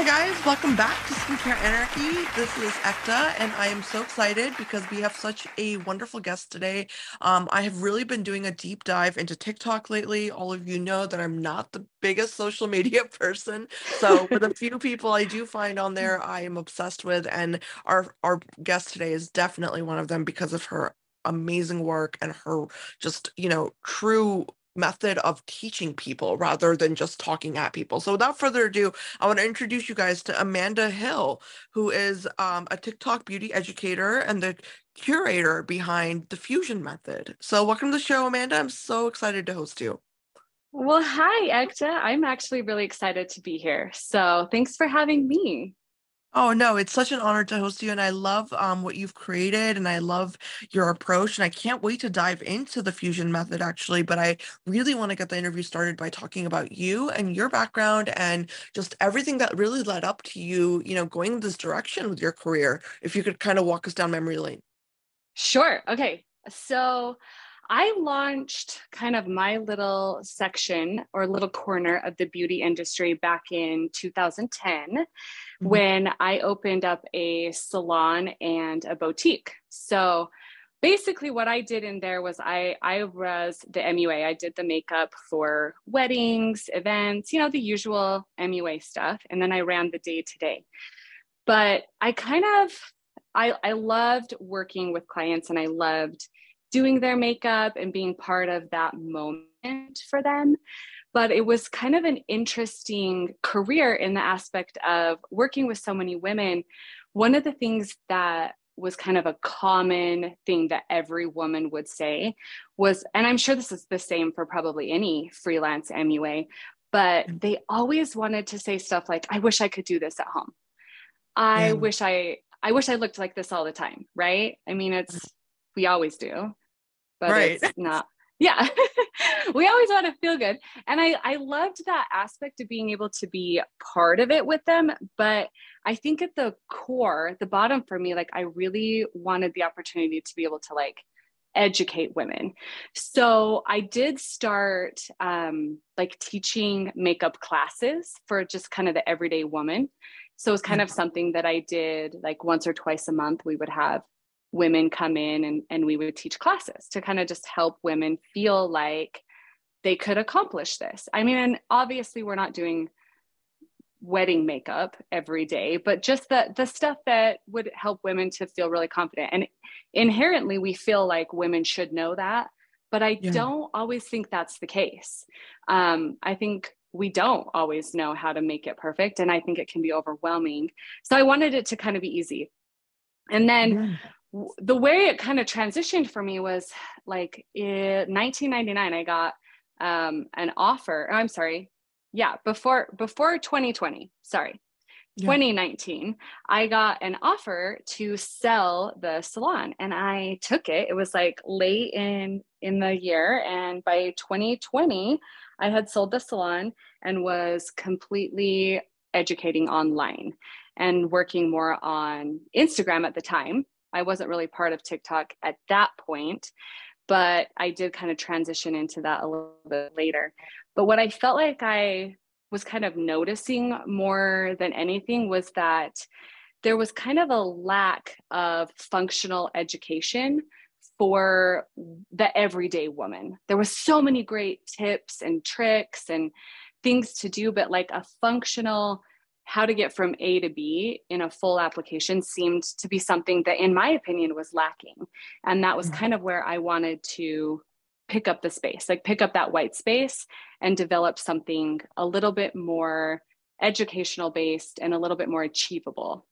Hi guys, welcome back to Skincare Anarchy. This is Ekta, and I am so excited because we have such a wonderful guest today. Um, I have really been doing a deep dive into TikTok lately. All of you know that I'm not the biggest social media person, so for the few people I do find on there, I am obsessed with, and our our guest today is definitely one of them because of her amazing work and her just you know true method of teaching people rather than just talking at people. So without further ado, I want to introduce you guys to Amanda Hill, who is um, a TikTok beauty educator and the curator behind the Fusion Method. So welcome to the show, Amanda. I'm so excited to host you. Well, hi, Ekta. I'm actually really excited to be here. So thanks for having me. Oh no, it's such an honor to host you, and I love um, what you've created, and I love your approach, and I can't wait to dive into the fusion method actually. But I really want to get the interview started by talking about you and your background and just everything that really led up to you, you know, going this direction with your career. If you could kind of walk us down memory lane. Sure. Okay. So I launched kind of my little section or little corner of the beauty industry back in 2010 mm-hmm. when I opened up a salon and a boutique. So basically what I did in there was I I was the MUA. I did the makeup for weddings, events, you know, the usual MUA stuff and then I ran the day to day. But I kind of I I loved working with clients and I loved doing their makeup and being part of that moment for them. But it was kind of an interesting career in the aspect of working with so many women. One of the things that was kind of a common thing that every woman would say was, and I'm sure this is the same for probably any freelance MUA, but mm. they always wanted to say stuff like, I wish I could do this at home. I yeah. wish I I wish I looked like this all the time, right? I mean, it's we always do but right. it's not yeah we always want to feel good and i i loved that aspect of being able to be part of it with them but i think at the core the bottom for me like i really wanted the opportunity to be able to like educate women so i did start um, like teaching makeup classes for just kind of the everyday woman so it was kind of mm-hmm. something that i did like once or twice a month we would have women come in and, and we would teach classes to kind of just help women feel like they could accomplish this. I mean, and obviously we're not doing wedding makeup every day, but just the the stuff that would help women to feel really confident. And inherently we feel like women should know that, but I yeah. don't always think that's the case. Um, I think we don't always know how to make it perfect and I think it can be overwhelming. So I wanted it to kind of be easy. And then yeah the way it kind of transitioned for me was like in 1999 i got um, an offer i'm sorry. Yeah before before 2020 sorry. Yeah. 2019 i got an offer to sell the salon and i took it. It was like late in in the year and by 2020 i had sold the salon and was completely educating online and working more on instagram at the time I wasn't really part of TikTok at that point, but I did kind of transition into that a little bit later. But what I felt like I was kind of noticing more than anything was that there was kind of a lack of functional education for the everyday woman. There was so many great tips and tricks and things to do, but like a functional how to get from A to B in a full application seemed to be something that, in my opinion, was lacking. And that was mm-hmm. kind of where I wanted to pick up the space, like pick up that white space and develop something a little bit more educational based and a little bit more achievable.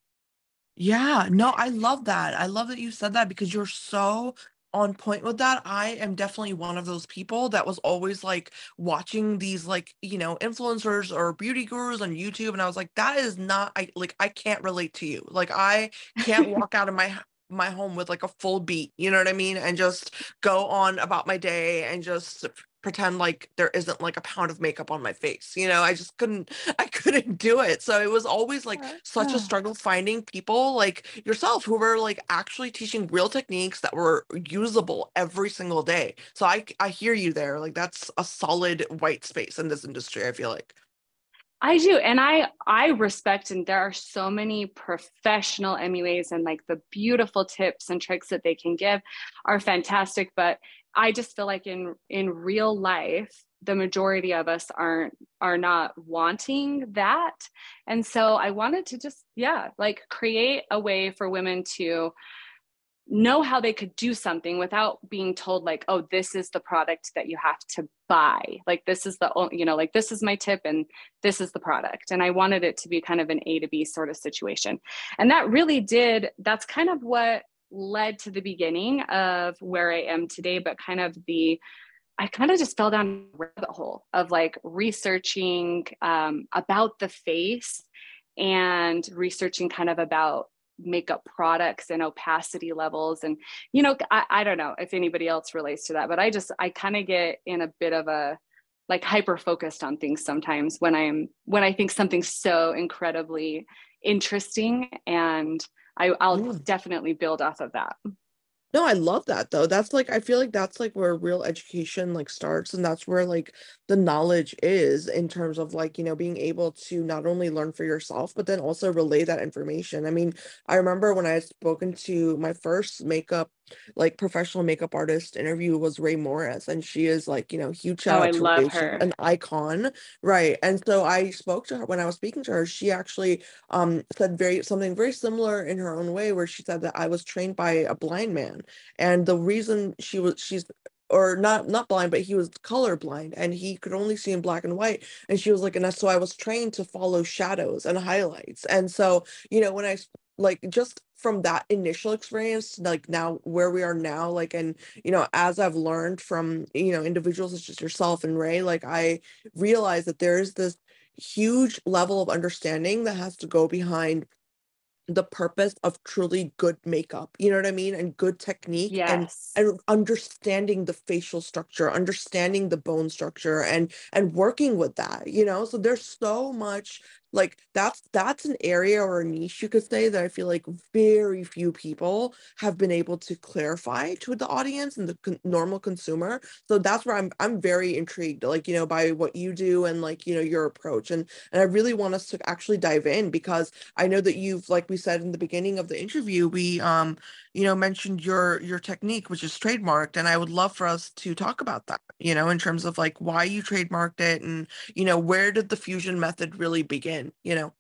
Yeah, no, I love that. I love that you said that because you're so on point with that. I am definitely one of those people that was always like watching these like, you know, influencers or beauty gurus on YouTube and I was like that is not I like I can't relate to you. Like I can't walk out of my my home with like a full beat, you know what I mean? And just go on about my day and just pretend like there isn't like a pound of makeup on my face you know? I just couldn't i couldn't do it. So it was always like such a struggle finding people like yourself who were like actually teaching real techniques that were usable every single day. So i i hear you there. Like that's a solid white space in this industry i feel like I do. And I I respect and there are so many professional MUAs and like the beautiful tips and tricks that they can give are fantastic, but I just feel like in in real life the majority of us aren't are not wanting that. And so I wanted to just yeah, like create a way for women to know how they could do something without being told like oh this is the product that you have to buy. Like this is the you know like this is my tip and this is the product. And i wanted it to be kind of an a to b sort of situation. And that really did that's kind of what led to the beginning of where i am today but kind of the I kind of just fell down a rabbit hole of like researching um, about the face and researching kind of about makeup products and opacity levels. And you know I, I don't know if anybody else relates to that but i just i kind of get in a bit of a like hyper focused on things sometimes when i'm when i think something's so incredibly interesting. And I, i'll yeah. definitely build off of that no, I love that though. That's like I feel like that's like where real education like starts and that's where like the knowledge is in terms of like, you know, being able to not only learn for yourself but then also relay that information. I mean, I remember when I had spoken to my first makeup like professional makeup artist interview was Rae Morris and she is like, you know, huge shout oh, out to love her. an icon. Right. And so I spoke to her when I was speaking to her, she actually um said very something very similar in her own way where she said that I was trained by a blind man. And the reason she was she's or not not blind but he was color blind and he could only see in black and white and she was like and so i was trained to follow shadows and highlights and so you know when i like just from that initial experience like now where we are now like and you know as i've learned from you know individuals such as yourself and Rae like i realize that there is this huge level of understanding that has to go behind the purpose of truly good makeup you know what i mean and good technique yes. and and understanding the facial structure understanding the bone structure and and working with that you know so there's so much like that's that's an area or a niche you could say that i feel like very few people have been able to clarify to the audience and the con- normal consumer. So that's where i'm i'm very intrigued like you know by what you do and like you know your approach. And and i really want us to actually dive in because i know that you've like we said in the beginning of the interview we um you know mentioned your your technique which is trademarked and i would love for us to talk about that you know in terms of like why you trademarked it and you know where did the fusion method really begin in, you know?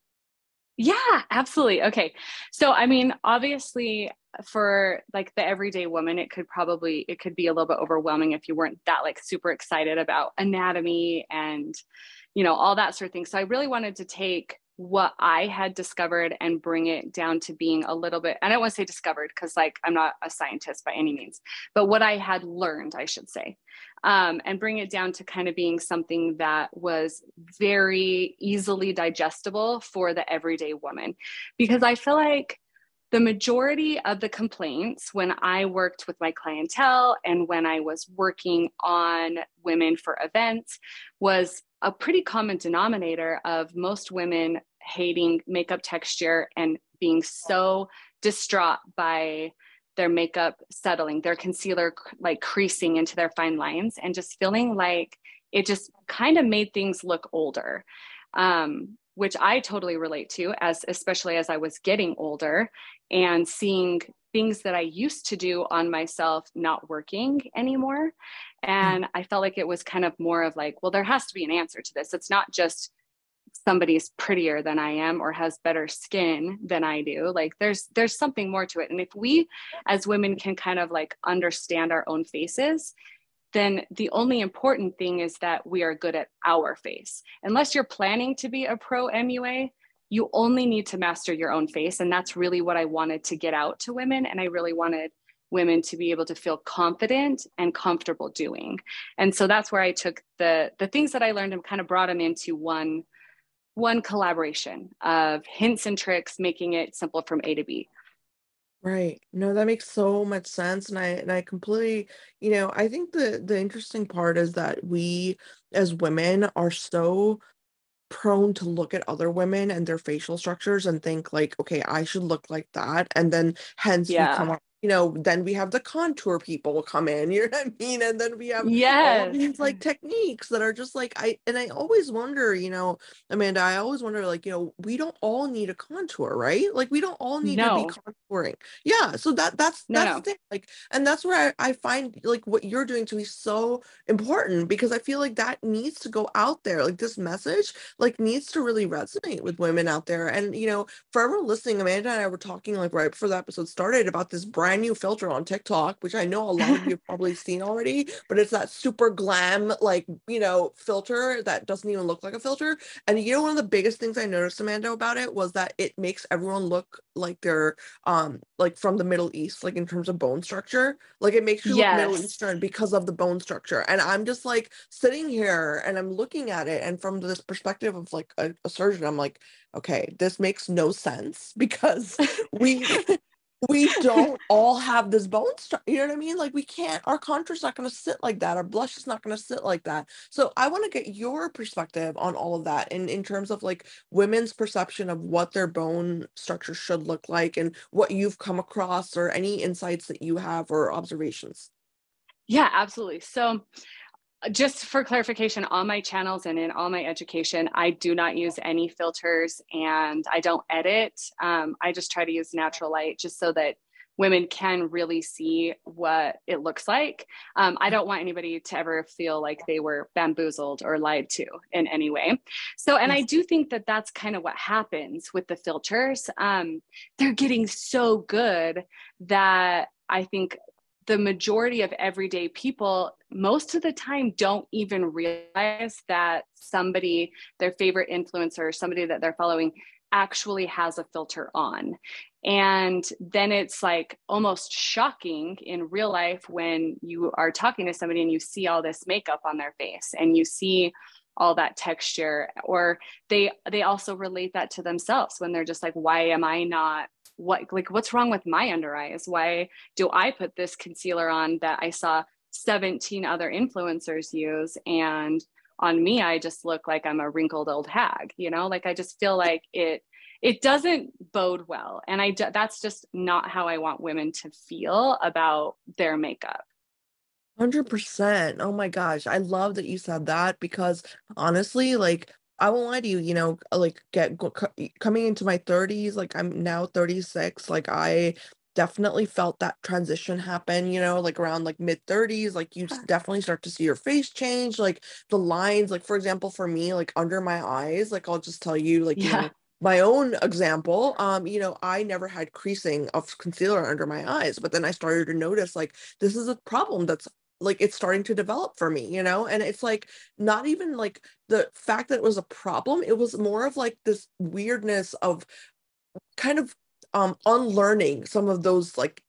Yeah, absolutely. Okay. So, I mean, obviously, for like the everyday woman, it could probably it could be a little bit overwhelming if you weren't that like super excited about anatomy and you know all that sort of thing. So, I really wanted to take what I had discovered and bring it down to being a little bit, I don't want to say discovered because like I'm not a scientist by any means, but what I had learned, I should say, um, and bring it down to kind of being something that was very easily digestible for the everyday woman. Because I feel like the majority of the complaints when I worked with my clientele and when I was working on women for events was a pretty common denominator of most women hating makeup texture and being so distraught by their makeup settling, their concealer like creasing into their fine lines, and just feeling like it just kind of made things look older. Um, which I totally relate to as especially as I was getting older and seeing things that I used to do on myself not working anymore. And. I felt like it was kind of more of like, well, there has to be an answer to this. It's not just somebody's prettier than I am or has better skin than I do. Like there's there's something more to it. And if we as women can kind of like understand our own faces, then the only important thing is that we are good at our face. Unless you're planning to be a pro MUA, you only need to master your own face and that's really what I wanted to get out to women and I really wanted women to be able to feel confident and comfortable doing. And so that's where I took the the things that I learned and kind of brought them into one one collaboration of hints and tricks, making it simple from A to B. Right. No, that makes so much sense. And I and I completely, you know, I think the the interesting part is that we as women are so prone to look at other women and their facial structures and think like, okay, I should look like that. And then hence yeah. we come up you know, then we have the contour people come in, you know what I mean? And then we have yes. all these like techniques that are just like I and I always wonder, you know, Amanda, I always wonder, like, you know, we don't all need a contour, right? Like we don't all need no. to be contouring. Yeah. So that that's no, that's no. the thing. Like, and that's where I, I find like what you're doing to be so important because I feel like that needs to go out there. Like this message, like needs to really resonate with women out there. And you know, for everyone listening, Amanda and I were talking like right before the episode started about this brand brand new filter on TikTok, which I know a lot of you have probably seen already, but it's that super glam, like, you know, filter that doesn't even look like a filter. And you know, one of the biggest things I noticed, Amanda, about it was that it makes everyone look like they're um like from the Middle East, like in terms of bone structure. Like it makes you yes. look Middle Eastern because of the bone structure. And I'm just like sitting here and I'm looking at it, and from this perspective of like a, a surgeon, I'm like, okay, this makes no sense because we we don't all have this bone structure. You know what I mean? Like we can't, our contour's not going to sit like that. Our blush is not going to sit like that. So I want to get your perspective on all of that and in terms of like women's perception of what their bone structure should look like and what you've come across or any insights that you have or observations. Yeah, absolutely. So just for clarification, on my channels and in all my education, I do not use any filters and I don't edit. Um, I just try to use natural light just so that women can really see what it looks like. Um, I don't want anybody to ever feel like they were bamboozled or lied to in any way. So, and I do think that that's kind of what happens with the filters. Um, they're getting so good that I think the majority of everyday people most of the time don't even realize that somebody their favorite influencer somebody that they're following actually has a filter on. And then it's like almost shocking in real life when you are talking to somebody and you see all this makeup on their face and you see all that texture or they they also relate that to themselves when they're just like why am i not what like what's wrong with my under eyes? Why do i put this concealer on that i saw 17 other influencers use? And on me i just look like i'm a wrinkled old hag you know? Like i just feel like it it doesn't bode well. And i that's just not how i want women to feel about their makeup. 100%. Oh my gosh. I love that you said that because honestly, like, I won't lie to you, you know, like get coming into my 30s, like I'm now 36, like I definitely felt that transition happen, you know, like around like mid 30s, like you definitely start to see your face change, like the lines, like for example, for me, like under my eyes, like I'll just tell you, like, you know, my own example um you know i never had creasing of concealer under my eyes but then i started to notice like this is a problem that's like it's starting to develop for me you know? And it's like not even like the fact that it was a problem it was more of like this weirdness of kind of um unlearning some of those like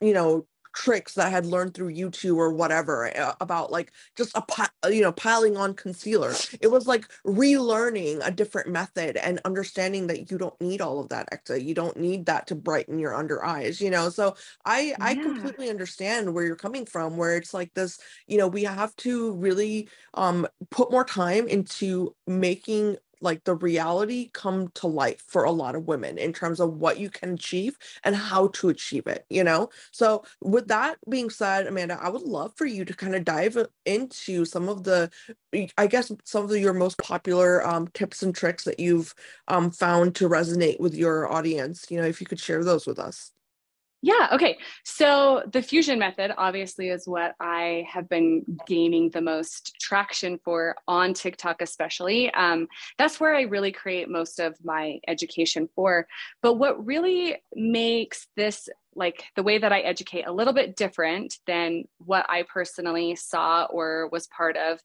you know tricks that I had learned through YouTube or whatever uh, about like just a uh, you know piling on concealer. It was like relearning a different method and understanding that you don't need all of that extra. You don't need that to brighten your under eyes, you know. So I yeah. I completely understand where you're coming from where it's like this, you know, we have to really um put more time into making like the reality come to life for a lot of women in terms of what you can achieve and how to achieve it you know? So with that being said amanda i would love for you to kind of dive into some of the i guess some of the, your most popular um, tips and tricks that you've um, found to resonate with your audience you know if you could share those with us yeah. Okay. So the fusion method obviously is what I have been gaining the most traction for on TikTok, especially. Um, that's where I really create most of my education for. But what really makes this like the way that I educate a little bit different than what I personally saw or was part of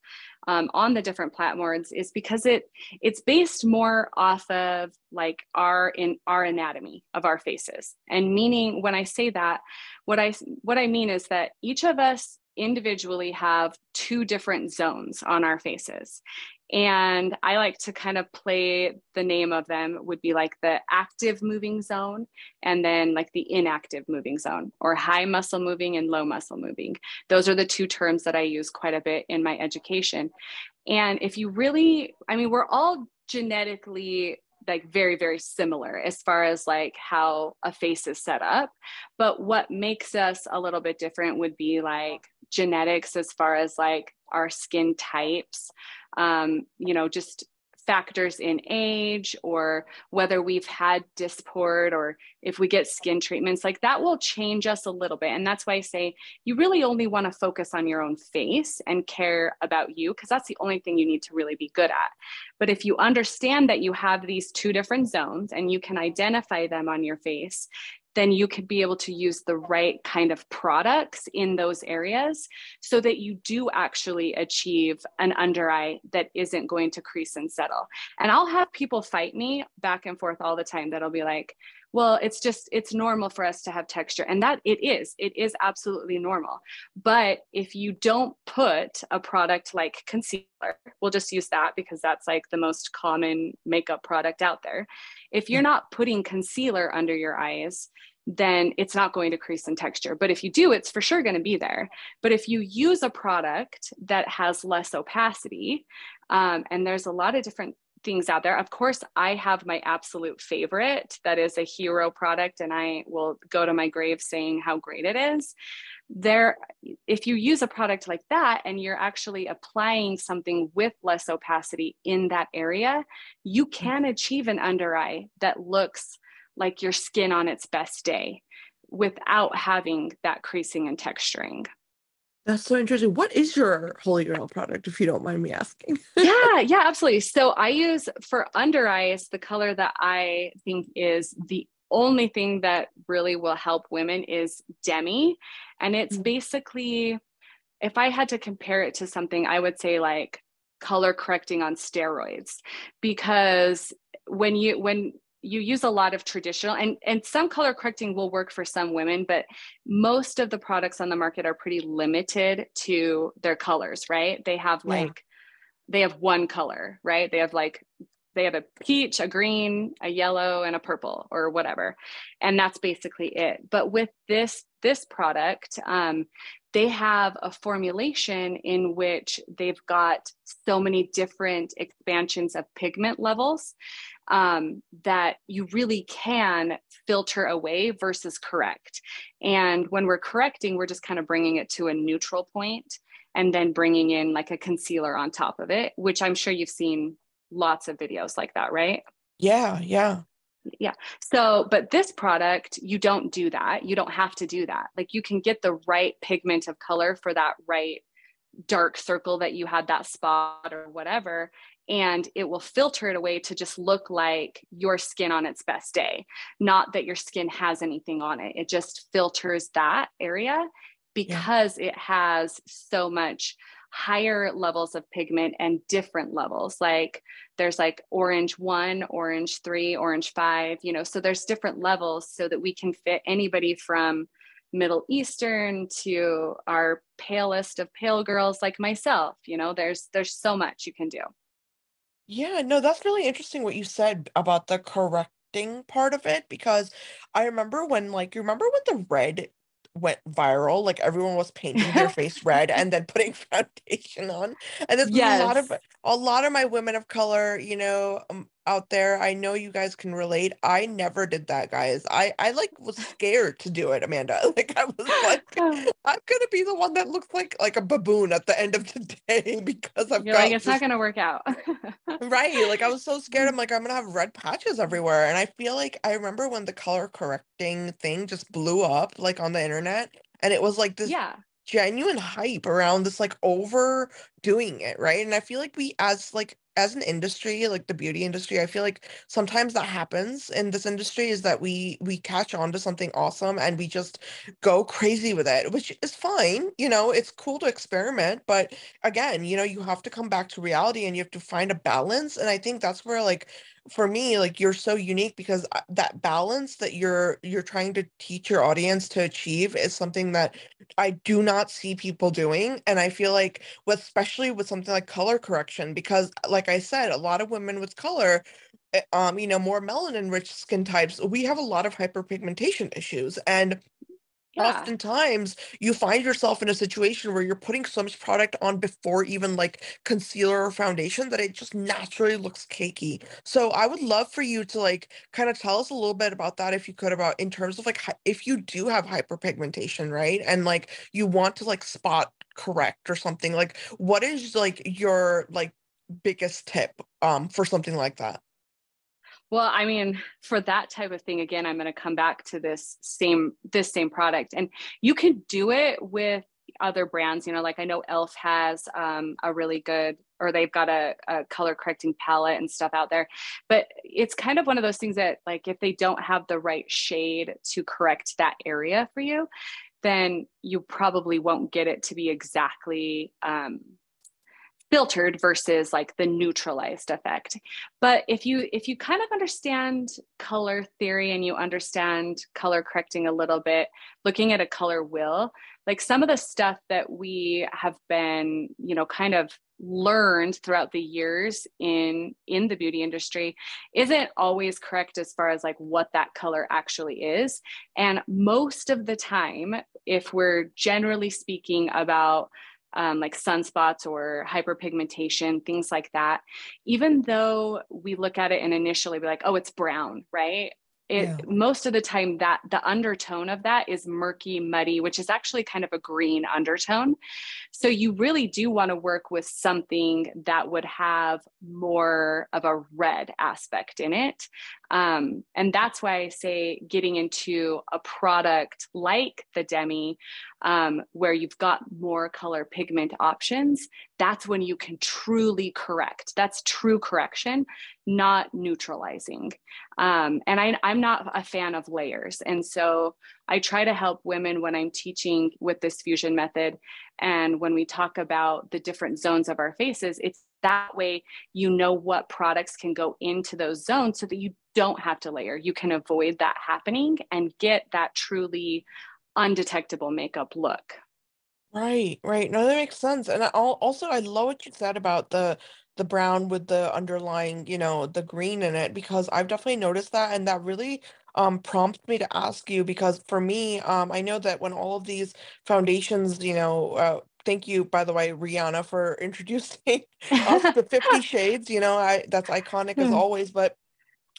um, on the different platforms is because it it's based more off of like our in our anatomy of our faces. And meaning when I say that what I what I mean is that each of us individually have two different zones on our faces and I like to kind of play the name of them would be like the active moving zone and then like the inactive moving zone or high muscle moving and low muscle moving. Those are the two terms that I use quite a bit in my education. And if you really, I mean, we're all genetically like very very similar as far as like how a face is set up but what makes us a little bit different would be like genetics as far as like our skin types um, you know just factors in age or whether we've had dysport or if we get skin treatments like that will change us a little bit. And that's why i say you really only want to focus on your own face and care about you because that's the only thing you need to really be good at. But if you understand that you have these two different zones and you can identify them on your face then you could be able to use the right kind of products in those areas so that you do actually achieve an under eye that isn't going to crease and settle. And I'll have people fight me back and forth all the time that'll be like, well it's just it's normal for us to have texture and that it is it is absolutely normal but if you don't put a product like concealer we'll just use that because that's like the most common makeup product out there if you're not putting concealer under your eyes then it's not going to crease in texture. But if you do, it's for sure going to be there. But if you use a product that has less opacity, um, and there's a lot of different things out there. Of course, I have my absolute favorite that is a hero product, and I will go to my grave saying how great it is. There, if you use a product like that and you're actually applying something with less opacity in that area, you mm-hmm. can achieve an under eye that looks like your skin on its best day without having that creasing and texturing. That's so interesting. What is your holy grail product, if you don't mind me asking? yeah, yeah, absolutely. So I use for under eyes the color that I think is the only thing that really will help women is Demi. And it's mm. basically, if I had to compare it to something, I would say like color correcting on steroids because when you when you use a lot of traditional and and some color correcting will work for some women but most of the products on the market are pretty limited to their colors right? They have like yeah. they have one color right? They have like they have a peach a green a yellow and a purple or whatever. And that's basically it. But with this this product um, they have a formulation in which they've got so many different expansions of pigment levels um, that you really can filter away versus correct. And when we're correcting, we're just kind of bringing it to a neutral point and then bringing in like a concealer on top of it, which I'm sure you've seen lots of videos like that, right? Yeah, yeah. Yeah. So, but this product, you don't do that. You don't have to do that. Like you can get the right pigment of color for that right dark circle that you had that spot or whatever and it will filter it away to just look like your skin on its best day not that your skin has anything on it it just filters that area because yeah. it has so much higher levels of pigment and different levels. Like there's like orange 1 orange 3 orange 5 you know so there's different levels so that we can fit anybody from middle eastern to our palest of pale girls like myself you know there's there's so much you can do. Yeah, no, that's really interesting what you said about the correcting part of it because I remember when like you remember when the red went viral, like everyone was painting their face red and then putting foundation on. And there's yes. a lot of a lot of my women of color, you know, um, out there i know you guys can relate i never did that guys i i like was scared to do it amanda like i was like oh. i'm gonna be the one that looks like like a baboon at the end of the day because i've You're got like it's not gonna work out. Right like i was so scared mm. i'm like i'm gonna have red patches everywhere and i feel like i remember when the color correcting thing just blew up like on the internet and it was like this yeah. genuine hype around this like overdoing it right and i feel like we as like as an industry like the beauty industry i feel like sometimes that happens in this industry is that we we catch on to something awesome and we just go crazy with it which is fine you know it's cool to experiment but again you know you have to come back to reality and you have to find a balance and i think that's where like for me like you're so unique because uh, that balance that you're you're trying to teach your audience to achieve is something that i do not see people doing and i feel like with especially with something like color correction because like i said a lot of women with color eh, um you know more melanin rich skin types we have a lot of hyperpigmentation issues and yeah. oftentimes you find yourself in a situation where you're putting so much product on before even like concealer or foundation that it just naturally looks cakey. So I would love for you to like kind of tell us a little bit about that if you could about in terms of like if you do have hyperpigmentation, right? And like you want to like spot correct or something like what is like your like biggest tip um for something like that? Well, I mean, for that type of thing, again, I'm going to come back to this same this same product, and you can do it with other brands. You know, like I know Elf has um, a really good, or they've got a, a color correcting palette and stuff out there. But it's kind of one of those things that, like, if they don't have the right shade to correct that area for you, then you probably won't get it to be exactly um, filtered versus like the neutralized effect. But if you if you kind of understand color theory and you understand color correcting a little bit looking at a color wheel like some of the stuff that we have been you know kind of learned throughout the years in in the beauty industry isn't always correct as far as like what that color actually is. And most of the time if we're generally speaking about um, like sunspots or hyperpigmentation, things like that, even though we look at it and initially be like, oh, it's brown, right? it yeah. most of the time that the undertone of that is murky muddy which is actually kind of a green undertone so you really do want to work with something that would have more of a red aspect in it um, and that's why i say getting into a product like the demi um, where you've got more color pigment options that's when you can truly correct that's true correction not neutralizing. Um, and I, I'm not a fan of layers. And so I try to help women when I'm teaching with this fusion method. And when we talk about the different zones of our faces, it's that way you know what products can go into those zones so that you don't have to layer. You can avoid that happening and get that truly undetectable makeup look. Right, right. No, that makes sense. And I, also, I love what you said about the the brown with the underlying, you know, the green in it because I've definitely noticed that and that really um prompts me to ask you because for me, um I know that when all of these foundations, you know, uh thank you by the way Rihanna for introducing us to 50 shades, you know, I that's iconic as hmm. always, but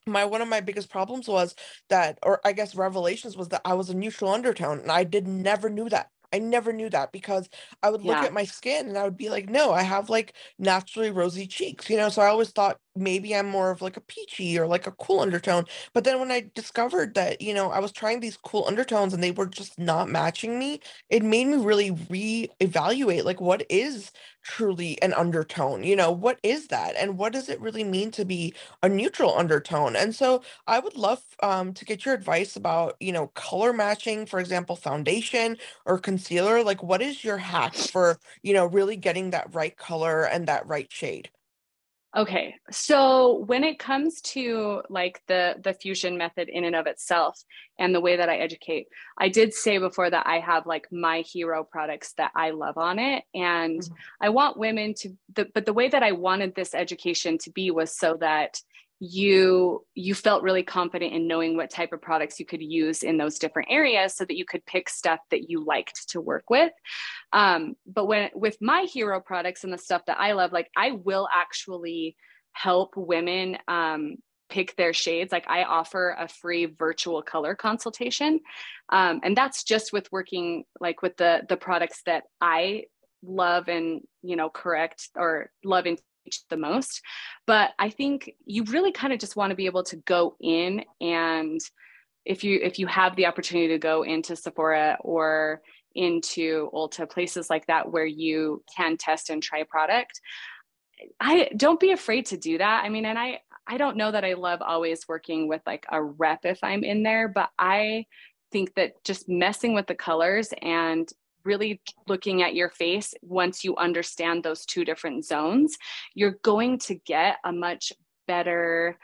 my one of my biggest problems was that or I guess revelations was that I was a neutral undertone and I did never knew that I never knew that because I would look yeah. at my skin and I would be like, no, I have like naturally rosy cheeks, you know? So I always thought maybe I'm more of like a peachy or like a cool undertone. But then when I discovered that, you know, I was trying these cool undertones and they were just not matching me, it made me really reevaluate like what is truly an undertone? You know, what is that? And what does it really mean to be a neutral undertone? And so I would love um, to get your advice about, you know, color matching, for example, foundation or concealer. Like, what is your hack for, you know, really getting that right color and that right shade? Okay. So when it comes to like the the fusion method in and of itself and the way that I educate, I did say before that I have like my hero products that I love on it and mm-hmm. I want women to the but the way that I wanted this education to be was so that you you felt really confident in knowing what type of products you could use in those different areas so that you could pick stuff that you liked to work with. Um, but when with my hero products and the stuff that i love like i will actually help women um, pick their shades. Like i offer a free virtual color consultation. Um, and that's just with working like with the the products that i love and you know correct or love and the most. But I think you really kind of just want to be able to go in and if you if you have the opportunity to go into Sephora or into Ulta places like that where you can test and try product, I don't be afraid to do that. I mean, and I I don't know that I love always working with like a rep if I'm in there, but I think that just messing with the colors and really looking at your face once you understand those two different zones you're going to get a much better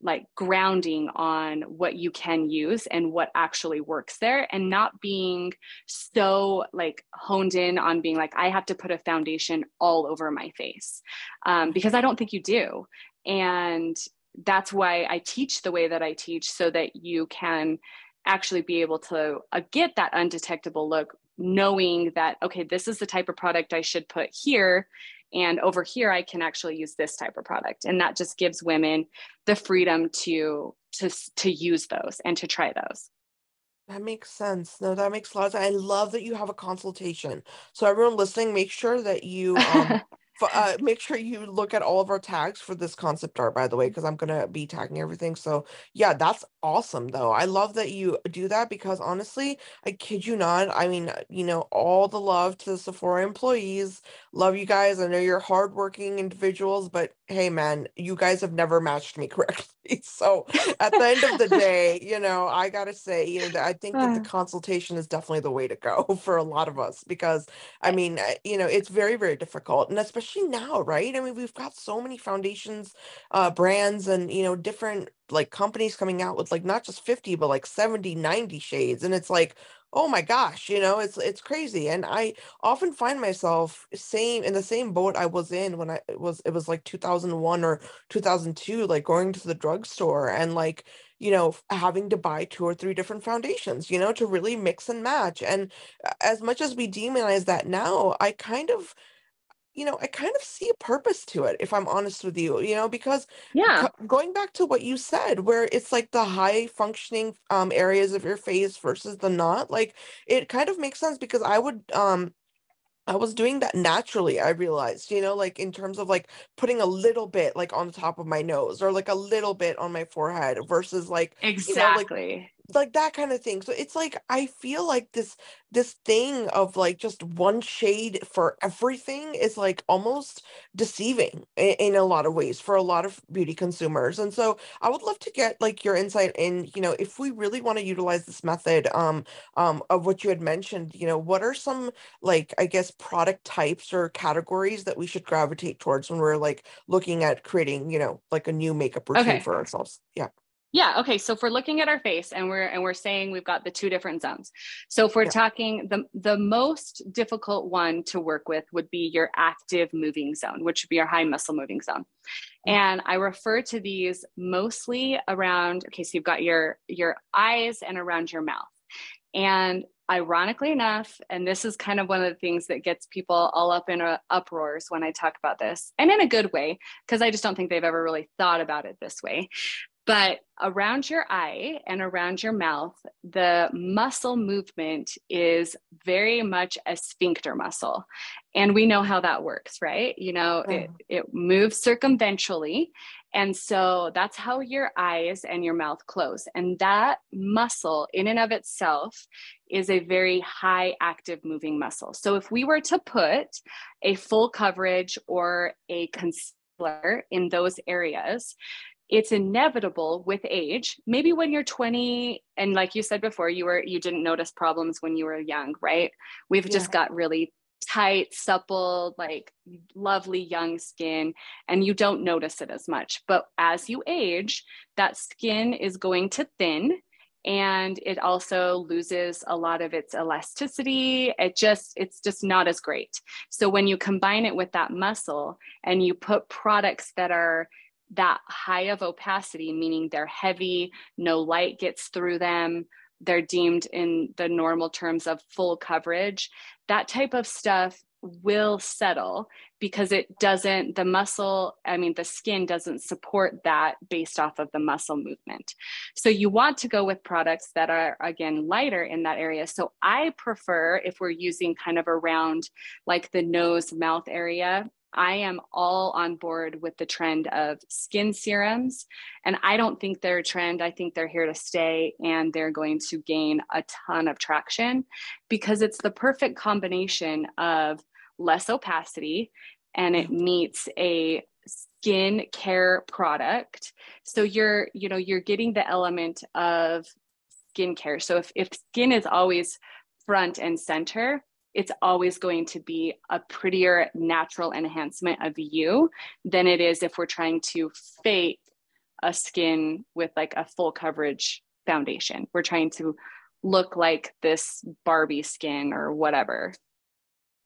like grounding on what you can use and what actually works there and not being so like honed in on being like i have to put a foundation all over my face um, because i don't think you do. And that's why i teach the way that i teach so that you can actually be able to uh, get that undetectable look knowing that okay this is the type of product i should put here and over here i can actually use this type of product and that just gives women the freedom to to to use those and to try those that makes sense. No, that makes a lot of sense. I love that you have a consultation. So everyone listening, make sure that you um uh, make sure you look at all of our tags for this concept art, by the way, because I'm gonna be tagging everything. So yeah, that's awesome though. I love that you do that because honestly, I kid you not. I mean, you know, all the love to the Sephora employees. Love you guys. I know you're hardworking individuals, but hey, man, you guys have never matched me correctly. So at the end of the day, you know, I gotta say, you know, I think that the consultation is definitely the way to go for a lot of us because I mean, uh, you know, it's very, very difficult, and especially now, right? I mean, we've got so many foundations, uh, brands, and you know, different like companies coming out with like not just 50 but like 70 90 shades and it's like oh my gosh you know it's it's crazy and i often find myself same in the same boat i was in when i it was it was like 2001 or 2002 like going to the drugstore and like you know having to buy two or three different foundations you know to really mix and match and uh, as much as we demonize that now i kind of you know, I kind of see a purpose to it, if I'm honest with you, you know, because yeah, co- going back to what you said, where it's like the high functioning um areas of your face versus the not, like it kind of makes sense because I would um I was doing that naturally, I realized, you know, like in terms of like putting a little bit like on the top of my nose or like a little bit on my forehead versus like exactly. You know, like like that kind of thing. So it's like i feel like this this thing of like just one shade for everything is like almost deceiving in, in, a lot of ways for a lot of beauty consumers. And so i would love to get like your insight in you know if we really want to utilize this method um um of what you had mentioned you know what are some like i guess product types or categories that we should gravitate towards when we're like looking at creating you know like a new makeup routine okay. for ourselves? Yeah yeah. Okay. So if we're looking at our face and we're and we're saying we've got the two different zones. So if we're yeah. talking the the most difficult one to work with would be your active moving zone, which would be your high muscle moving zone. Mm. And I refer to these mostly around. Okay, so you've got your your eyes and around your mouth. And ironically enough, and this is kind of one of the things that gets people all up in a, uproars when I talk about this, and in a good way, because I just don't think they've ever really thought about it this way. But around your eye and around your mouth, the muscle movement is very much a sphincter muscle. And we know how that works, right? You know, mm. it, it moves circumventually. And so that's how your eyes and your mouth close. And that muscle, in and of itself, is a very high active moving muscle. So if we were to put a full coverage or a concealer in those areas, it's inevitable with age. Maybe when you're 20 and like you said before you were you didn't notice problems when you were young right? We've yeah. just got really tight supple like lovely young skin and you don't notice it as much. But as you age that skin is going to thin and it also loses a lot of its elasticity. It just it's just not as great. So when you combine it with that muscle and you put products that are that high of opacity, meaning they're heavy, no light gets through them, they're deemed in the normal terms of full coverage, that type of stuff will settle because it doesn't the muscle i mean the skin doesn't support that based off of the muscle movement. So you want to go with products that are again lighter in that area. So i prefer if we're using kind of around like the nose mouth area I am all on board with the trend of skin serums. And I don't think they're a trend. I think they're here to stay and they're going to gain a ton of traction because it's the perfect combination of less opacity and it mm-hmm. meets a skin care product. So you're, you know, you're getting the element of skincare. So if, if skin is always front and center, it's always going to be a prettier natural enhancement of you than it is if we're trying to fake a skin with like a full coverage foundation. We're trying to look like this Barbie skin or whatever.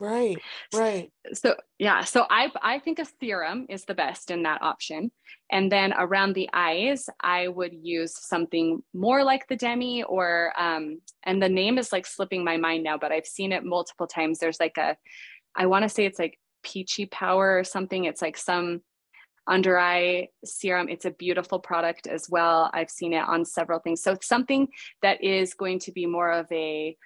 Right, right. So yeah, so I I think a serum is the best in that option. And then around the eyes, I would use something more like the Demi or um, and the name is like slipping my mind now, but I've seen it multiple times. There's like a I want to say it's like peachy power or something. It's like some under eye serum. It's a beautiful product as well. I've seen it on several things. So it's something that is going to be more of a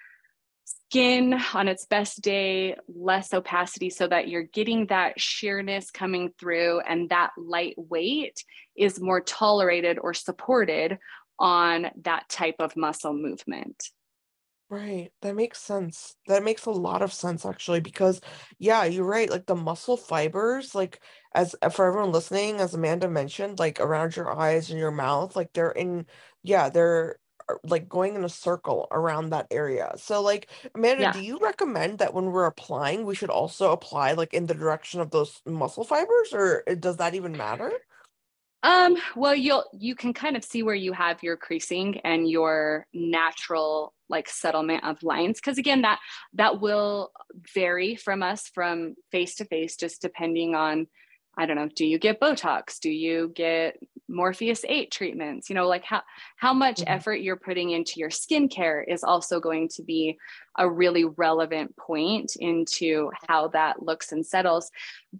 skin on its best day, less opacity, so that you're getting that sheerness coming through and that lightweight is more tolerated or supported on that type of muscle movement. Right. That makes sense. That makes a lot of sense actually because yeah, you're right. Like the muscle fibers, like as uh, for everyone listening, as Amanda mentioned, like around your eyes and your mouth, like they're in yeah, they're like going in a circle around that area. So like Amanda, Yeah. do you recommend that when we're applying, we should also apply like in the direction of those muscle fibers or uh, does that even matter? Um, well, you'll you can kind of see where you have your creasing and your natural like settlement of lines because again that that will vary from us from face to face just depending on I don't know, do you get Botox? Do you get Morpheus 8 treatments? You know, like how how much Mhm. effort you're putting into your skincare is also going to be a really relevant point into how that looks and settles.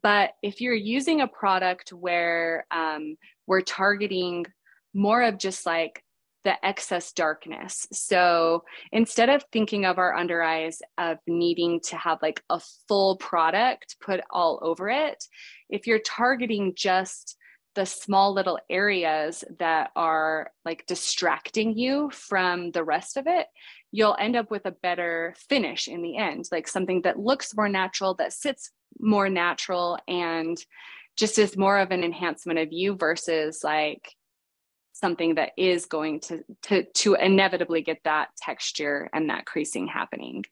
But if you're using a product where um, we're targeting more of just like the excess darkness. So instead of thinking of our under eyes of needing to have like a full product put all over it, if you're targeting just the small little areas that are like distracting you from the rest of it, you'll end up with a better finish in the end, like something that looks more natural, that sits more natural, and just is more of an enhancement of you versus like something that is going to to to inevitably get that texture and that creasing happening.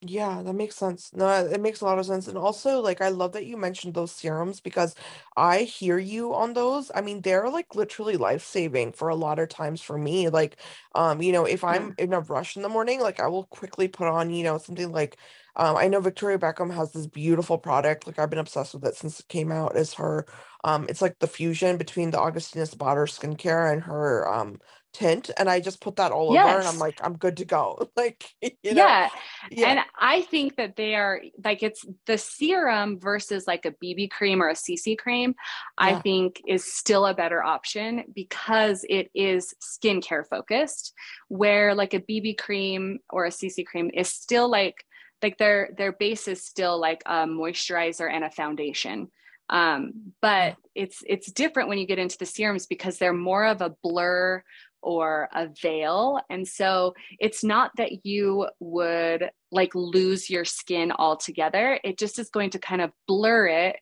Yeah, that makes sense. No, it makes a lot of sense. And also, like, I love that you mentioned those serums because I hear you on those. I mean, they're like literally life-saving for a lot of times for me. Like, um, you know, if I'm in a rush in the morning, like I will quickly put on, you know, something like, um, I know Victoria Beckham has this beautiful product. Like I've been obsessed with it since it came out. Is her, um, it's like the fusion between the Augustinus Bader skincare and her, um, tint, and I just put that all over, and I'm like, I'm good to go. Like, you know, Yeah. yeah. And I think that they are like it's the serum versus like a BB cream or a CC cream, I think is still a better option because it is skincare focused, where like a BB cream or a CC cream is still like like their their base is still like a moisturizer and a foundation. Um, but it's it's different when you get into the serums because they're more of a blur or a veil. And so it's not that you would like lose your skin altogether. It just is going to kind of blur it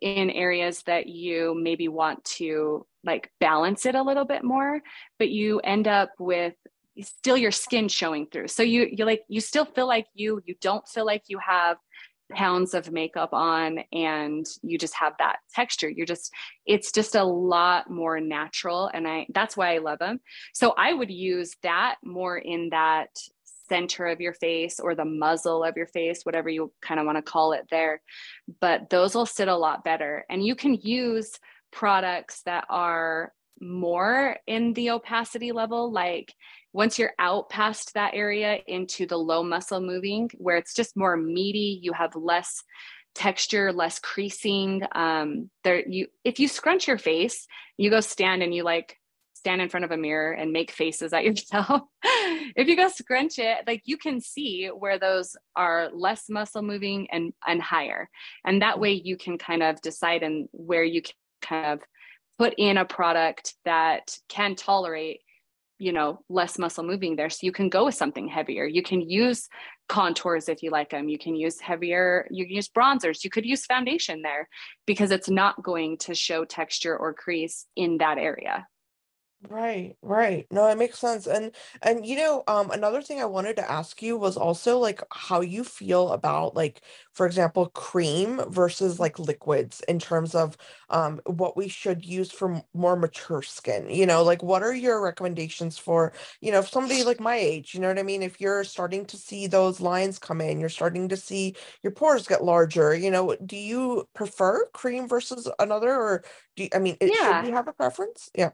in areas that you maybe want to like balance it a little bit more, but you end up with still your skin showing through. So you you like you still feel like you you don't feel like you have pounds of makeup on and you just have that texture. You're just it's just a lot more natural and i that's why i love them so i would use that more in that center of your face or the muzzle of your face whatever you kind of want to call it there. But those will sit a lot better. And you can use products that are more in the opacity level. Like once you're out past that area into the low muscle moving where it's just more meaty you have less texture less creasing um there you if you scrunch your face you go stand and you like stand in front of a mirror and make faces at yourself. If you go scrunch it like you can see where those are less muscle moving and and higher. And that way you can kind of decide and where you can kind of put in a product that can tolerate you know less muscle moving there. So you can go with something heavier. You can use contours if you like them you can use heavier you can use bronzers. You could use foundation there because it's not going to show texture or crease in that area Right, right. No, it makes sense. And and you know, um, another thing I wanted to ask you was also like how you feel about like, for example, cream versus like liquids in terms of um what we should use for m- more mature skin. You know, like what are your recommendations for, you know, if somebody like my age, you know what I mean? If you're starting to see those lines come in, you're starting to see your pores get larger, you know, do you prefer cream versus another or do you, I mean, it should Yeah. you have a preference? Yeah.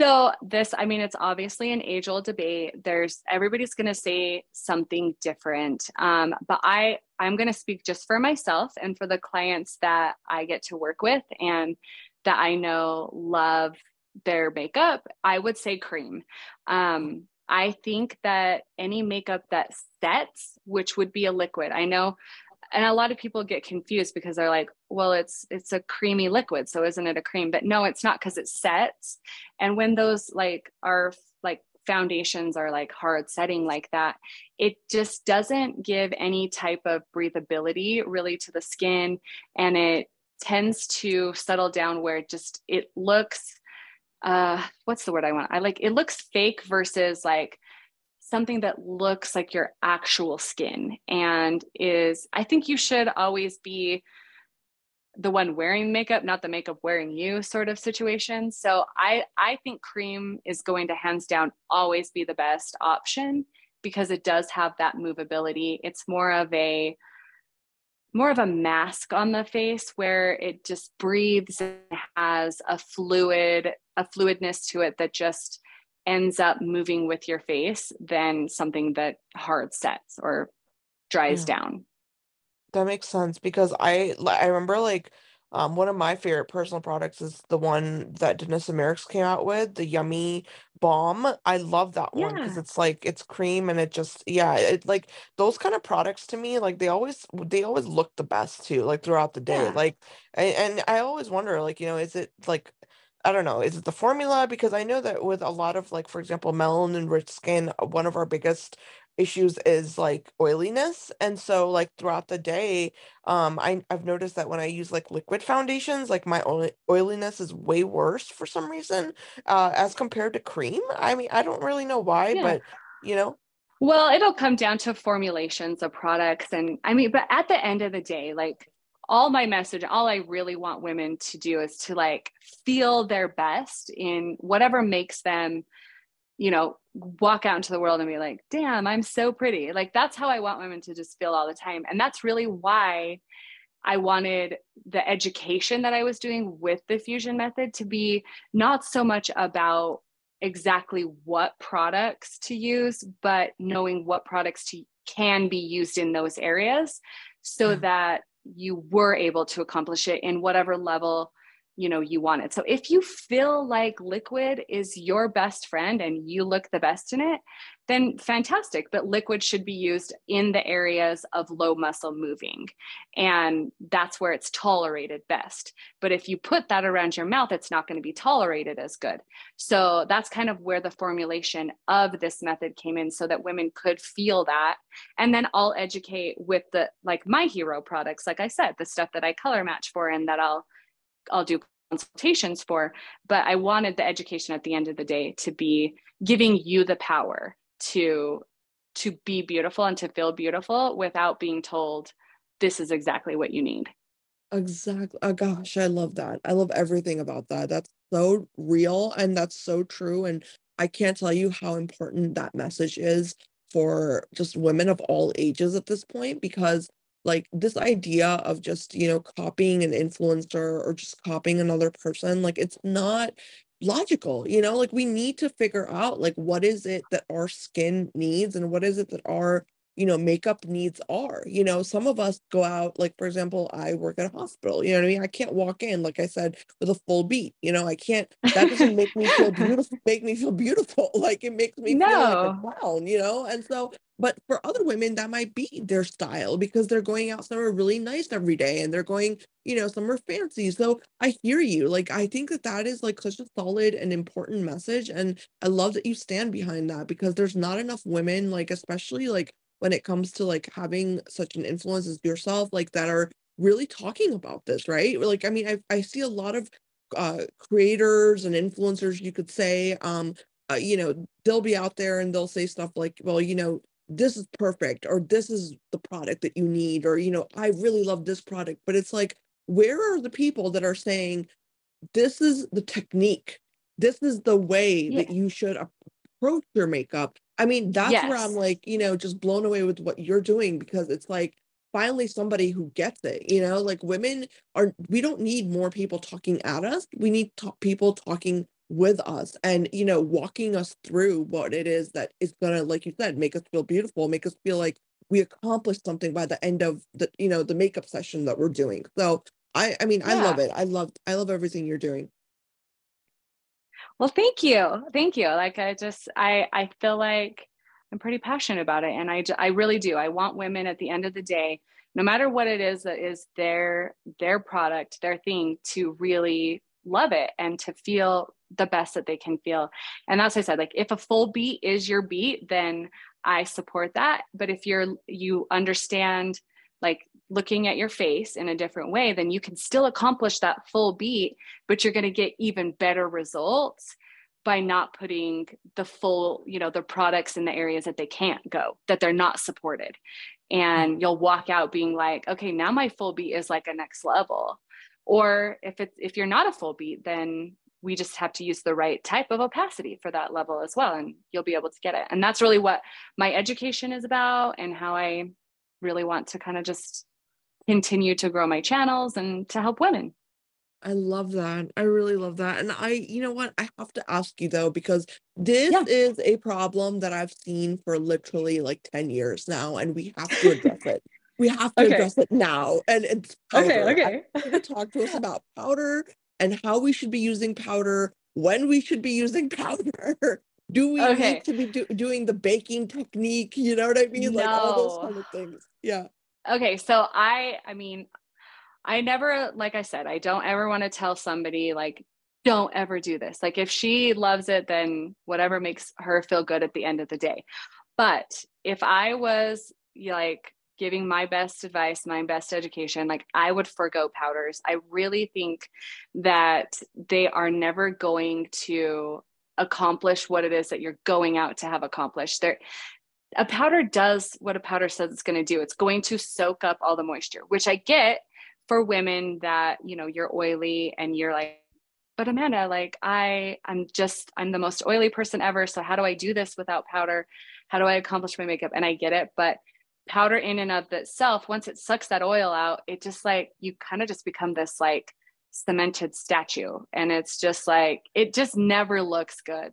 So this, I mean, it's obviously an age-old debate. There's everybody's going to say something different, um, but I I'm going to speak just for myself and for the clients that I get to work with and that I know love their makeup. I would say cream. Um, I think that any makeup that sets, which would be a liquid, I know and a lot of people get confused because they're like well it's it's a creamy liquid so isn't it a cream? But no it's not because it sets. And when those like are like foundations are like hard setting like that it just doesn't give any type of breathability really to the skin. And it tends to settle down where it just it looks uh what's the word i want? I like it looks fake versus like something that looks like your actual skin and is I think you should always be the one wearing makeup not the makeup wearing you sort of situation. So I I think cream is going to hands down always be the best option because it does have that movability. It's more of a more of a mask on the face where it just breathes and has a fluid a fluidness to it that just ends up moving with your face than something that hard sets or dries Yeah. down. That makes sense because I I remember, like, um, one of my favorite personal products is the one that Danessa Myricks came out with, the Yummy Balm. I love that one because it's like it's cream and it just yeah, it like those kind of products to me, like they always they always look the best too, like throughout the day. Yeah. Like and, and I always wonder, like, you know, is it like I don't know, is it the formula? Because I know that with a lot of like, for example, melanin rich skin, one of our biggest issues is like oiliness. And so like throughout the day, um, I I've noticed that when I use like liquid foundations, like my oil oiliness is way worse for some reason, uh, as compared to cream. I mean, I don't really know why, Yeah. but you know, Well, it'll come down to formulations of products. And I mean, but at the end of the day, like all my message, all I really want women to do is to like feel their best in whatever makes them you know, walk out into the world and be like, damn, I'm so pretty. Like that's how I want women to just feel all the time. And that's really why I wanted the education that I was doing with the fusion method to be not so much about exactly what products to use, but knowing what products to can be used in those areas so yeah, that you were able to accomplish it in whatever level you know you want it. So if you feel like liquid is your best friend and you look the best in it, then fantastic. But liquid should be used in the areas of low muscle moving. And that's where it's tolerated best. But if you put that around your mouth, it's not going to be tolerated as good. So that's kind of where the formulation of this method came in so that women could feel that. And then I'll educate with the like my hero products, like I said, the stuff that I color match for and that I'll I'll do consultations for. But I wanted the education at the end of the day to be giving you the power to to be beautiful and to feel beautiful without being told this is exactly what you need. exactly. Oh gosh, I love that. I love everything about that. That's so real and that's so true. And I can't tell you how important that message is for just women of all ages at this point because like this idea of just, you know, copying an influencer or just copying another person, like it's not logical, you know, like we need to figure out like what is it that our skin needs and what is it that our you know, makeup needs are. You know, some of us go out, like, for example, I work at a hospital, you know what I mean? I can't walk in, like I said, with a full beat. You know, I can't, that doesn't make me feel beautiful, make me feel beautiful. Like it makes me feel like a no. clown, you know? And so, but for other women, that might be their style because they're going out somewhere really nice every day and they're going, you know, somewhere fancy. So I hear you. Like, I think that that is like such a solid and important message. And I love that you stand behind that because there's not enough women, like, especially like, when it comes to like having such an influence as yourself, like that are really talking about this, right? Like, I mean, I I see a lot of uh, creators and influencers, you could say, um, uh, you know, they'll be out there and they'll say stuff like, well, you know, this is perfect, or this is the product that you need, or, you know, I really love this product. But it's like, where are the people that are saying, this is the technique, this is the way Yeah. that you should approach your makeup? I mean, that's where I'm like, you know, just blown away with what you're doing because it's like, finally somebody who gets it, you know, like women are, we don't need more people talking at us. We need to- people talking with us and, you know, walking us through what it is that is gonna, like you said, make us feel beautiful, make us feel like we accomplished something by the end of the, you know, the makeup session that we're doing. So I, I mean, I love it. I love, I love everything you're doing. Well, thank you. Thank you. Like I just I I feel like I'm pretty passionate about it and I I really do. I want women at the end of the day, no matter what it is that is their their product, their thing to really love it and to feel the best that they can feel. And as I said, like if a full beat is your beat, then I support that. But if you're you understand like looking at your face in a different way, then you can still accomplish that full beat but you're going to get even better results by not putting the full you know the products in the areas that they can't go that they're not supported. And mm-hmm. you'll walk out being like okay now my full beat is like a next level. Or if it's if you're not a full beat then we just have to use the right type of opacity for that level as well and you'll be able to get it. And that's really what my education is about and how i really want to kind of just continue to grow my channels and to help women I love that. I really love that. And I, you know what? I have to ask you though, because this Yeah. is a problem that I've seen for literally like 10 years now, and we have to address it. We have to Okay. address it now. And it's powder. okay I want you to talk to us about powder and how we should be using powder, when we should be using powder. Do we Okay. need to be do- doing the baking technique? You know what I mean? Like all those kind of things. Yeah. Okay so i i mean i never like i said i don't ever want to tell somebody like don't ever do this. Like if she loves it then whatever makes her feel good at the end of the day. But if i was like giving my best advice my best education like i would forego powders. I really think that they are never going to accomplish what it is that you're going out to have accomplished. There a powder does what a powder says it's going to do. It's going to soak up all the moisture, which I get for women that, you know, you're oily and you're like, but Amanda, like I I'm just I'm the most oily person ever, so how do I do this without powder? How do I accomplish my makeup? And I get it, but powder in and of itself, once it sucks that oil out, it just like you kind of just become this like cemented statue and it's just like it just never looks good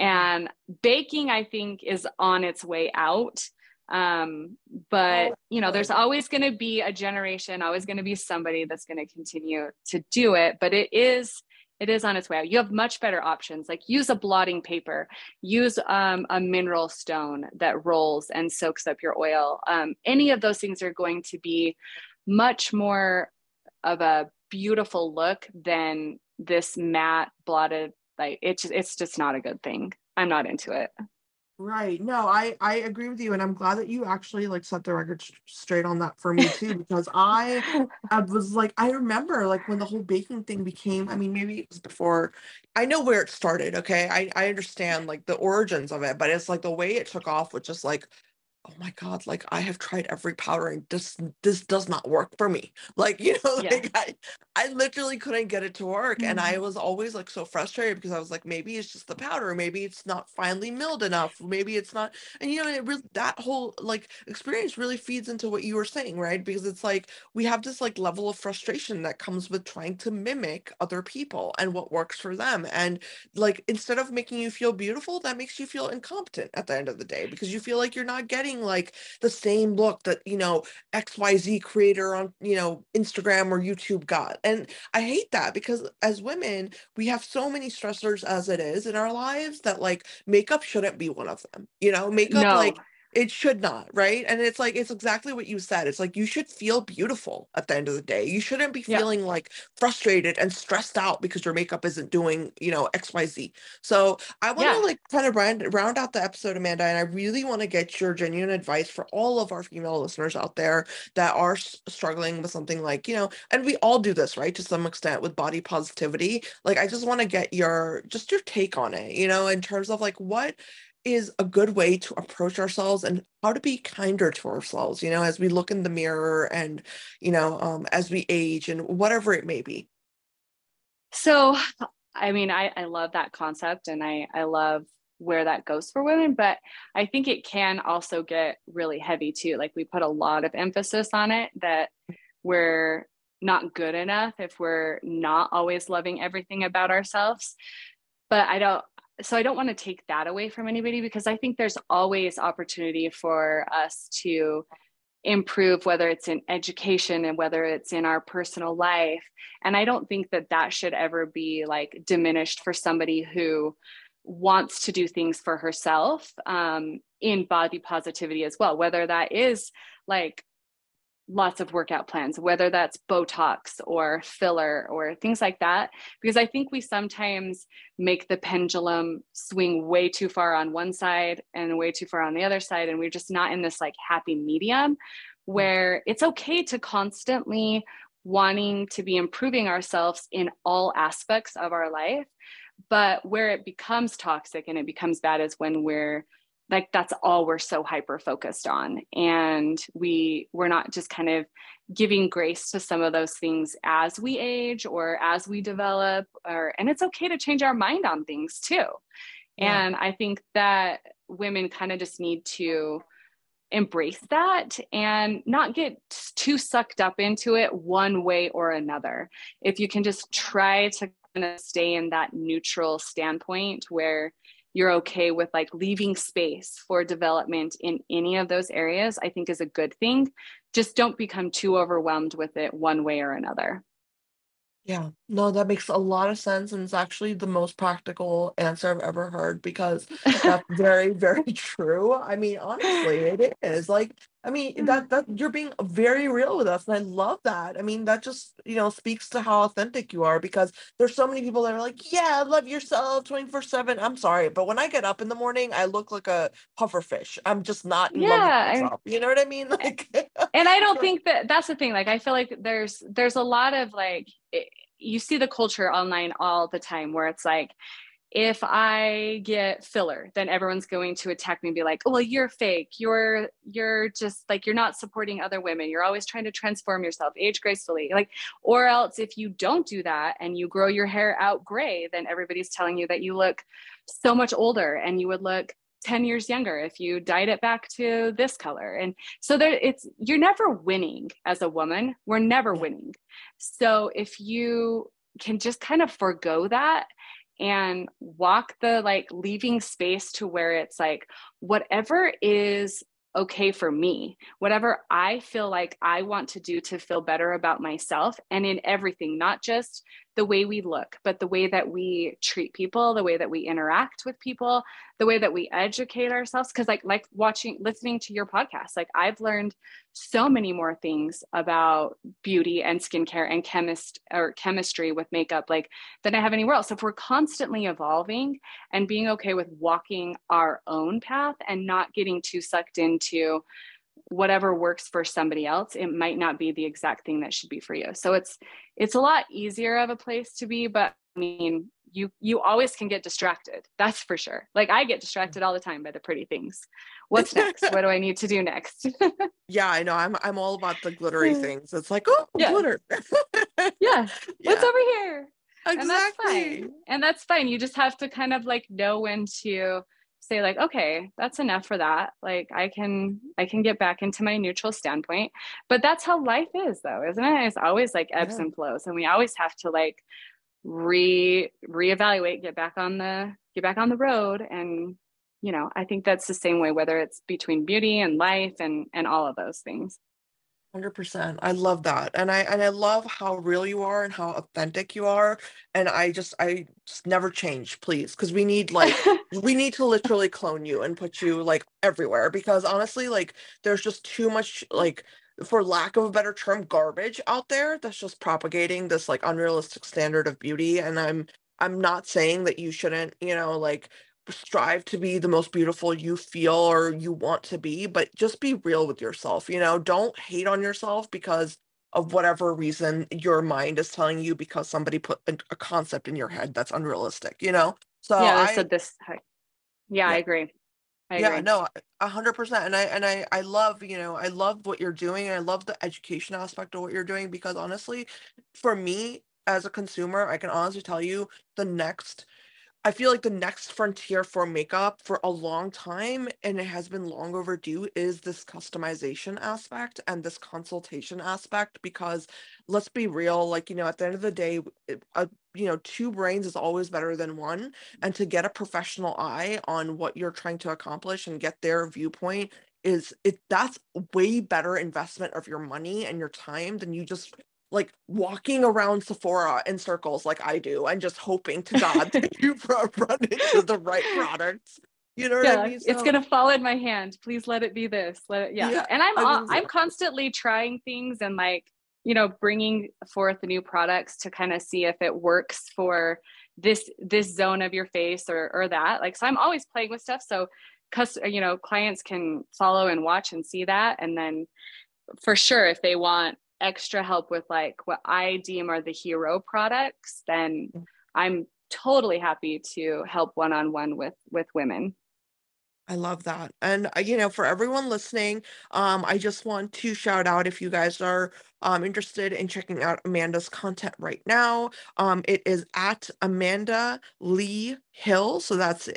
and baking i think is on its way out. Um but you know there's always going to be a generation always going to be somebody that's going to continue to do it but it is it is on its way out. You have much better options. Like use a blotting paper use um, a mineral stone that rolls and soaks up your oil. Um, any of those things are going to be much more of a beautiful look than this matte blotted like it's just, it's just not a good thing i'm not into it Right. No, I I agree with you, and I'm glad that you actually like set the record sh- straight on that for me too, because I I was like I remember like when the whole baking thing became. I mean, maybe it was before. I know where it started. Okay, I I understand like the origins of it, but it's like the way it took off was just like. Oh my God, like I have tried every powder and this this does not work for me. Like, you know, Yeah. like I I literally couldn't get it to work. And I mm-hmm. was always like so frustrated because I was like, maybe it's just the powder, maybe it's not finely milled enough, maybe it's not. And you know, it really that whole like experience really feeds into what you were saying, right? Because it's like we have this like level of frustration that comes with trying to mimic other people and what works for them. And like instead of making you feel beautiful, that makes you feel incompetent at the end of the day because you feel like you're not getting like the same look that, you know, XYZ creator on, you know, Instagram or YouTube got. And I hate that because as women, we have so many stressors as it is in our lives that like makeup shouldn't be one of them. You know, makeup no like it should not, right? And it's like it's exactly what you said. It's like you should feel beautiful at the end of the day. You shouldn't be Yeah. feeling like frustrated and stressed out because your makeup isn't doing, you know, XYZ. So I want to Yeah. like kind of round round out the episode, Amanda, and I really want to get your genuine advice for all of our female listeners out there that are struggling with something like, you know, and we all do this, right? To some extent with body positivity. Like I just want to get your just your take on it, you know, in terms of like what is a good way to approach ourselves and how to be kinder to ourselves, you know, as we look in the mirror and, you know, um, as we age and whatever it may be. So, I mean, I, I love that concept and I, I love where that goes for women, but I think it can also get really heavy too. Like we put a lot of emphasis on it that we're not good enough if we're not always loving everything about ourselves. But I don't, so I don't want to take that away from anybody because I think there's always opportunity for us to improve whether it's in education and whether it's in our personal life. And i don't think that that should ever be like diminished for somebody who wants to do things for herself um, in body positivity as well whether that is like lots of workout plans whether that's botox or filler or things like that because i think we sometimes make the pendulum swing way too far on one side and way too far on the other side and we're just not in this like happy medium mm-hmm. where it's okay to constantly wanting to be improving ourselves in all aspects of our life but where it becomes toxic and it becomes bad is when we're like that's all we're so hyper focused on. And we we're not just kind of giving grace to some of those things as we age or as we develop or and it's okay to change our mind on things too. Yeah. and i think that women kind of just need to embrace that and not get too sucked up into it one way or another. If you can just try to kind of stay in that neutral standpoint where you're okay with like leaving space for development in any of those areas i think is a good thing. Just don't become too overwhelmed with it one way or another. Yeah, no, that makes a lot of sense, and it's actually the most practical answer I've ever heard because that's very, very true. I mean, honestly, it is. Like, I mean, hmm. that that you're being very real with us, and I love that. I mean, that just, you know, speaks to how authentic you are because there's so many people that are like, yeah, love yourself 24/7. I'm sorry, but when I get up in the morning, I look like a puffer fish. I'm just not Yeah, I- myself. You know what I mean? Like, and i don't think that that's the thing like i feel like there's there's a lot of like it, you see the culture online all the time where it's like if i get filler then everyone's going to attack me and be like oh well you're fake. You're you're just like you're not supporting other women. You're always trying to transform yourself age gracefully. Like or else if you don't do that and you grow your hair out gray then everybody's telling you that you look so much older and you would look 10 years younger if you dyed it back to this color. And so there it's you're never winning as a woman. We're never winning. So if you can just kind of forego that and walk the like leaving space to where it's like whatever is okay for me whatever i feel like i want to do to feel better about myself and in everything not just the way we look but the way that we treat people the way that we interact with people the way that we educate ourselves. Because like like watching listening to your podcast like i've learned so many more things about beauty and skincare and chemist or chemistry with makeup like than i have anywhere else. So if we're constantly evolving and being okay with walking our own path and not getting too sucked into whatever works for somebody else it might not be the exact thing that should be for you so it's it's a lot easier of a place to be but i mean you you always can get distracted that's for sure like i get distracted all the time by the pretty things what's next what do i need to do next yeah, I know. I'm I'm all about the glittery things. It's like, oh, Yeah. glitter. yeah what's Yeah, over here and that's exactly. fine and that's fine you just have to kind of like know when to say like okay that's enough for that. Like i can i can get back into my neutral standpoint. But that's how life is though isn't it? It's always like ebbs Yeah. and flows and we always have to like re reevaluate get back on the get back on the road and you know i think that's the same way whether it's between beauty and life and and all of those things 100%. I love that. And I and I love how real you are and how authentic you are. And I just I just never change, please, because we need like we need to literally clone you and put you like everywhere because honestly, like there's just too much like for lack of a better term, garbage out there that's just propagating this like unrealistic standard of beauty. And I'm I'm not saying that you shouldn't, you know, like strive to be the most beautiful you feel or you want to be, but just be real with yourself. You know, don't hate on yourself because of whatever reason your mind is telling you because somebody put a, a concept in your head that's unrealistic, you know? So yeah, I said this. Yeah, yeah, I agree. I yeah, agree. no, a hundred percent. And I and I I love, you know, I love what you're doing. I love the education aspect of what you're doing because honestly, for me as a consumer, I can honestly tell you the next I feel like the next frontier for makeup for a long time, and it has been long overdue, is this customization aspect and this consultation aspect. Because let's be real, like, you know, at the end of the day, a, you know, two brains is always better than one. And to get a professional eye on what you're trying to accomplish and get their viewpoint is it that's way better investment of your money and your time than you just like walking around Sephora in circles like I do and just hoping to God that you run into the right products. You know yeah, I mean? so, it's gonna fall in my hand. Please let it be this. Let it, yeah. yeah. And I'm I I'm constantly trying things and like you know bringing forth new products to kind of see if it works for this this zone of your face or or that. Like so, I'm always playing with stuff. So, cus you know clients can follow and watch and see that, and then for sure if they want extra help with like what I deem are the hero products, then mm. I'm totally happy to help one on one with with women. I love that. And uh, you know, for everyone listening, um, I just want to shout out if you guys are um, interested in checking out Amanda's content right now. Um, it is at Amanda Lee Hill. So that's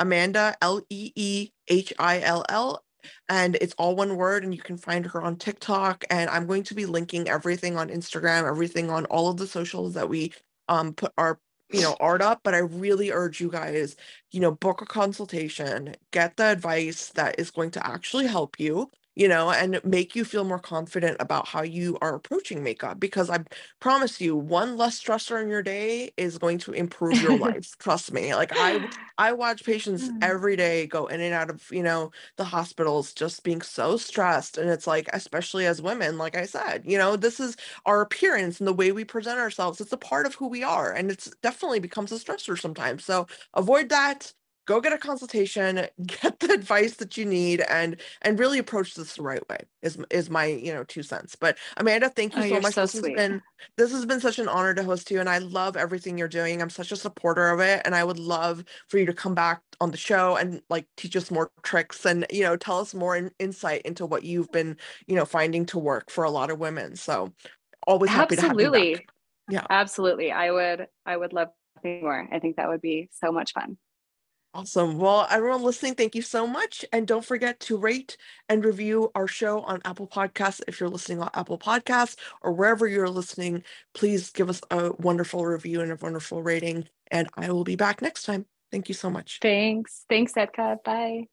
Amanda L E E H I L L and it's all one word and you can find her on TikTok and I'm going to be linking everything on Instagram, everything on all of the socials that we um put our you know art up but i really urge you guys you know book a consultation get the advice that is going to actually help you you know, and make you feel more confident about how you are approaching makeup. Because I promise you, one less stressor in your day is going to improve your life. Trust me. Like I, I watch patients mm. every day go in and out of, you know, the hospitals just being so stressed. And it's like, especially as women, like I said, you know, this is our appearance and the way we present ourselves. It's a part of who we are. And it's definitely becomes a stressor sometimes. So avoid that go get a consultation get the advice that you need and and really approach this the right way is is my you know two cents. But amanda thank you oh, so much. so this sweet. has been this has been such an honor to host you and i love everything you're doing. I'm such a supporter of it and i would love for you to come back on the show and like teach us more tricks and you know tell us more in, insight into what you've been you know finding to work for a lot of women. So always happy absolutely. to have you back. yeah. Absolutely. I would i would love more. I think that would be so much fun Awesome. Well, everyone listening, thank you so much. And don't forget to rate and review our show on Apple Podcasts. If you're listening on Apple Podcasts or wherever you're listening, please give us a wonderful review and a wonderful rating. And I will be back next time. Thank you so much. Thanks. Thanks, Edka. Bye.